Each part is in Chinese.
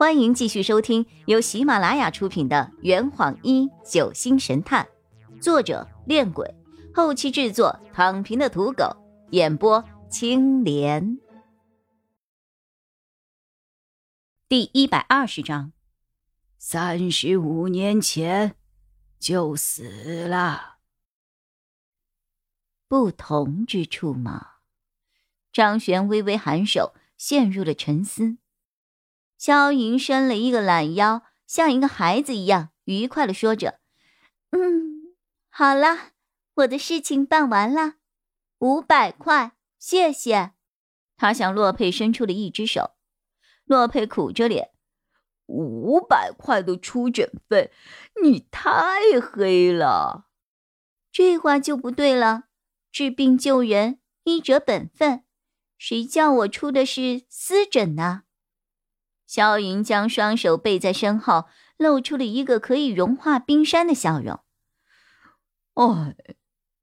欢迎继续收听由喜马拉雅出品的《圆谎一九星神探》，作者：恋鬼，后期制作：躺平的土狗，演播：青莲。第一百二十章，三十五年前就死了。不同之处吗？张璇微微颔首，陷入了沉思。萧云伸了一个懒腰，像一个孩子一样愉快的说着：“嗯，好了，我的事情办完了，五百块，谢谢。”他向洛佩伸出了一只手。洛佩苦着脸：“五百块的出诊费，你太黑了。”这话就不对了，治病救人，医者本分，谁叫我出的是私诊呢？萧云将双手背在身后，露出了一个可以融化冰山的笑容。哎，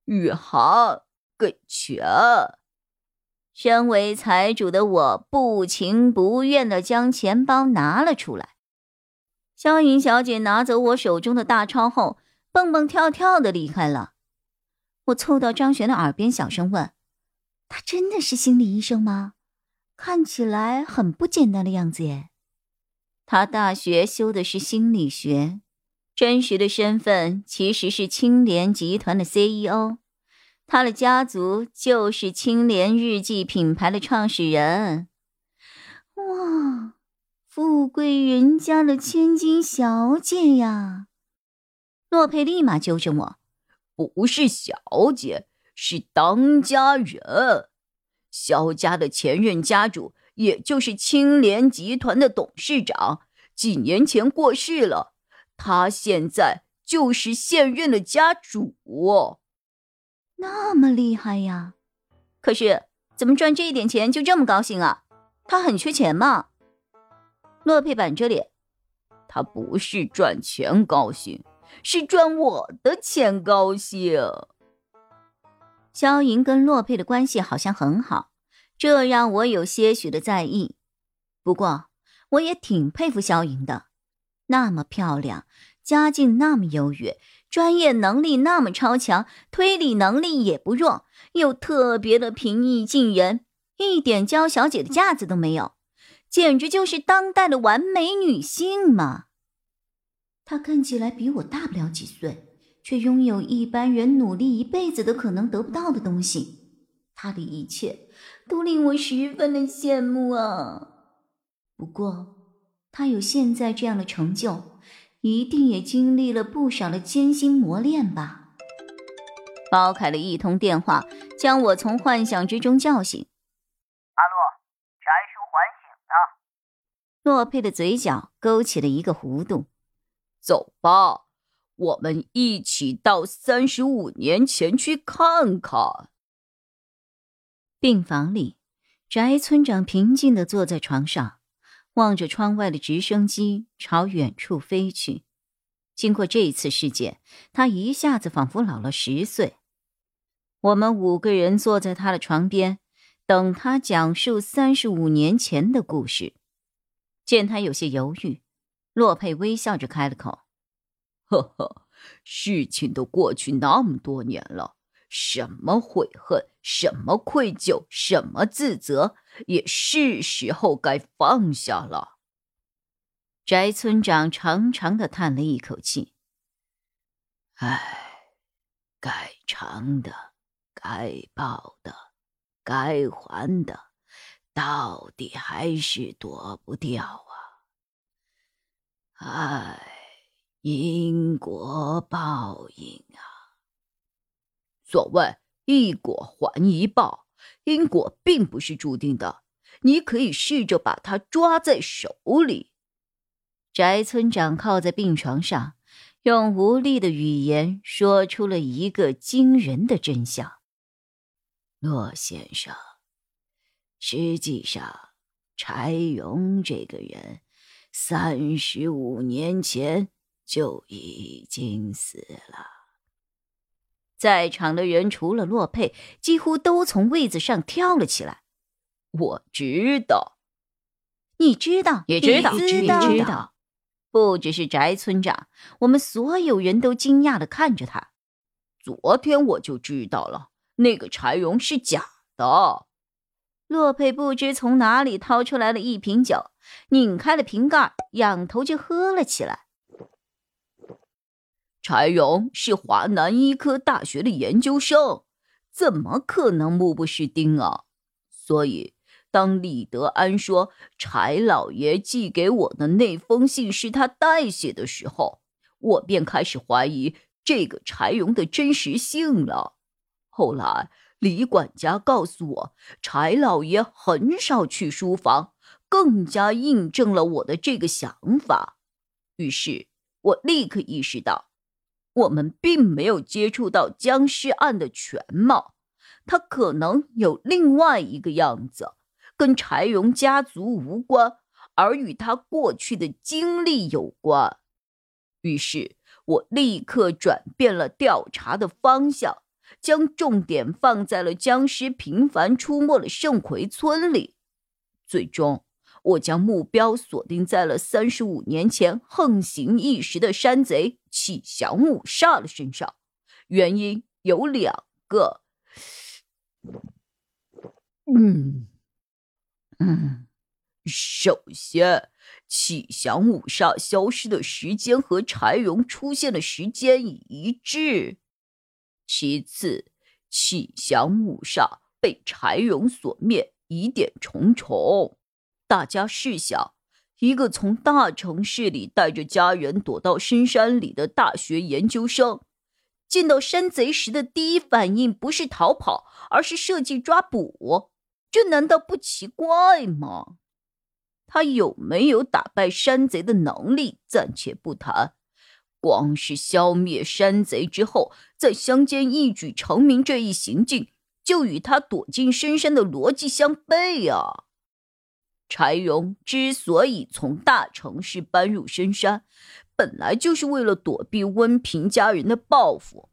雨涵，给钱！身为财主的我不情不愿的将钱包拿了出来。萧云小姐拿走我手中的大钞后，蹦蹦跳跳的离开了。我凑到张璇的耳边小声问：“他真的是心理医生吗？看起来很不简单的样子耶。”他大学修的是心理学，真实的身份其实是青莲集团的 CEO，他的家族就是青莲日记品牌的创始人。哇，富贵人家的千金小姐呀！洛佩立马纠正我：“不是小姐，是当家人。萧家的前任家主。”也就是青莲集团的董事长，几年前过世了。他现在就是现任的家主，那么厉害呀！可是怎么赚这一点钱就这么高兴啊？他很缺钱吗？洛佩板着脸，他不是赚钱高兴，是赚我的钱高兴。萧莹跟洛佩的关系好像很好。这让我有些许的在意，不过我也挺佩服萧莹的，那么漂亮，家境那么优越，专业能力那么超强，推理能力也不弱，又特别的平易近人，一点娇小姐的架子都没有，简直就是当代的完美女性嘛！她看起来比我大不了几岁，却拥有一般人努力一辈子都可能得不到的东西。她的一切都令我十分的羡慕啊！不过，他有现在这样的成就，一定也经历了不少的艰辛磨练吧？包凯的一通电话将我从幻想之中叫醒。阿洛，翟叔唤醒了。洛佩的嘴角勾起了一个弧度。走吧，我们一起到三十五年前去看看。病房里，翟村长平静的坐在床上，望着窗外的直升机朝远处飞去。经过这一次事件，他一下子仿佛老了十岁。我们五个人坐在他的床边，等他讲述三十五年前的故事。见他有些犹豫，洛佩微笑着开了口：“呵呵，事情都过去那么多年了。”什么悔恨，什么愧疚，什么自责，也是时候该放下了。翟村长长长的叹了一口气：“唉，该偿的，该报的，该还的，到底还是躲不掉啊！唉，因果报应啊！”所谓一果还一报，因果并不是注定的，你可以试着把它抓在手里。翟村长靠在病床上，用无力的语言说出了一个惊人的真相：骆先生，实际上，柴荣这个人，三十五年前就已经死了。在场的人除了洛佩，几乎都从位子上跳了起来。我知道，你知道，也知道，知道，知道。不只是翟村长，我们所有人都惊讶的看着他。昨天我就知道了，那个柴荣是假的。洛佩不知从哪里掏出来了一瓶酒，拧开了瓶盖，仰头就喝了起来。柴荣是华南医科大学的研究生，怎么可能目不识丁啊？所以。当李德安说柴老爷寄给我的那封信是他代写的时候，我便开始怀疑这个柴荣的真实性了。后来李管家告诉我，柴老爷很少去书房，更加印证了我的这个想法。于是我立刻意识到，我们并没有接触到僵尸案的全貌，它可能有另外一个样子。跟柴荣家族无关，而与他过去的经历有关。于是我立刻转变了调查的方向，将重点放在了僵尸频繁出没的圣葵村里。最终，我将目标锁定在了三十五年前横行一时的山贼启祥五煞的身上。原因有两个。嗯。嗯，首先，启祥五煞消失的时间和柴荣出现的时间一致。其次，启祥五煞被柴荣所灭，疑点重重。大家试想，一个从大城市里带着家人躲到深山里的大学研究生，见到山贼时的第一反应不是逃跑，而是设计抓捕。这难道不奇怪吗？他有没有打败山贼的能力暂且不谈，光是消灭山贼之后在乡间一举成名这一行径，就与他躲进深山的逻辑相悖啊！柴荣之所以从大城市搬入深山，本来就是为了躲避温平家人的报复。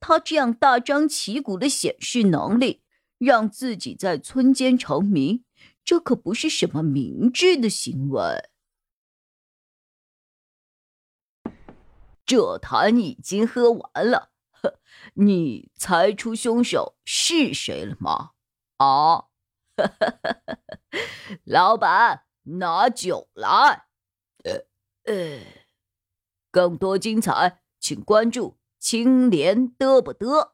他这样大张旗鼓的显示能力。让自己在村间成名，这可不是什么明智的行为。这坛已经喝完了，你猜出凶手是谁了吗？啊，老板，拿酒来。呃呃，更多精彩，请关注青莲嘚不嘚。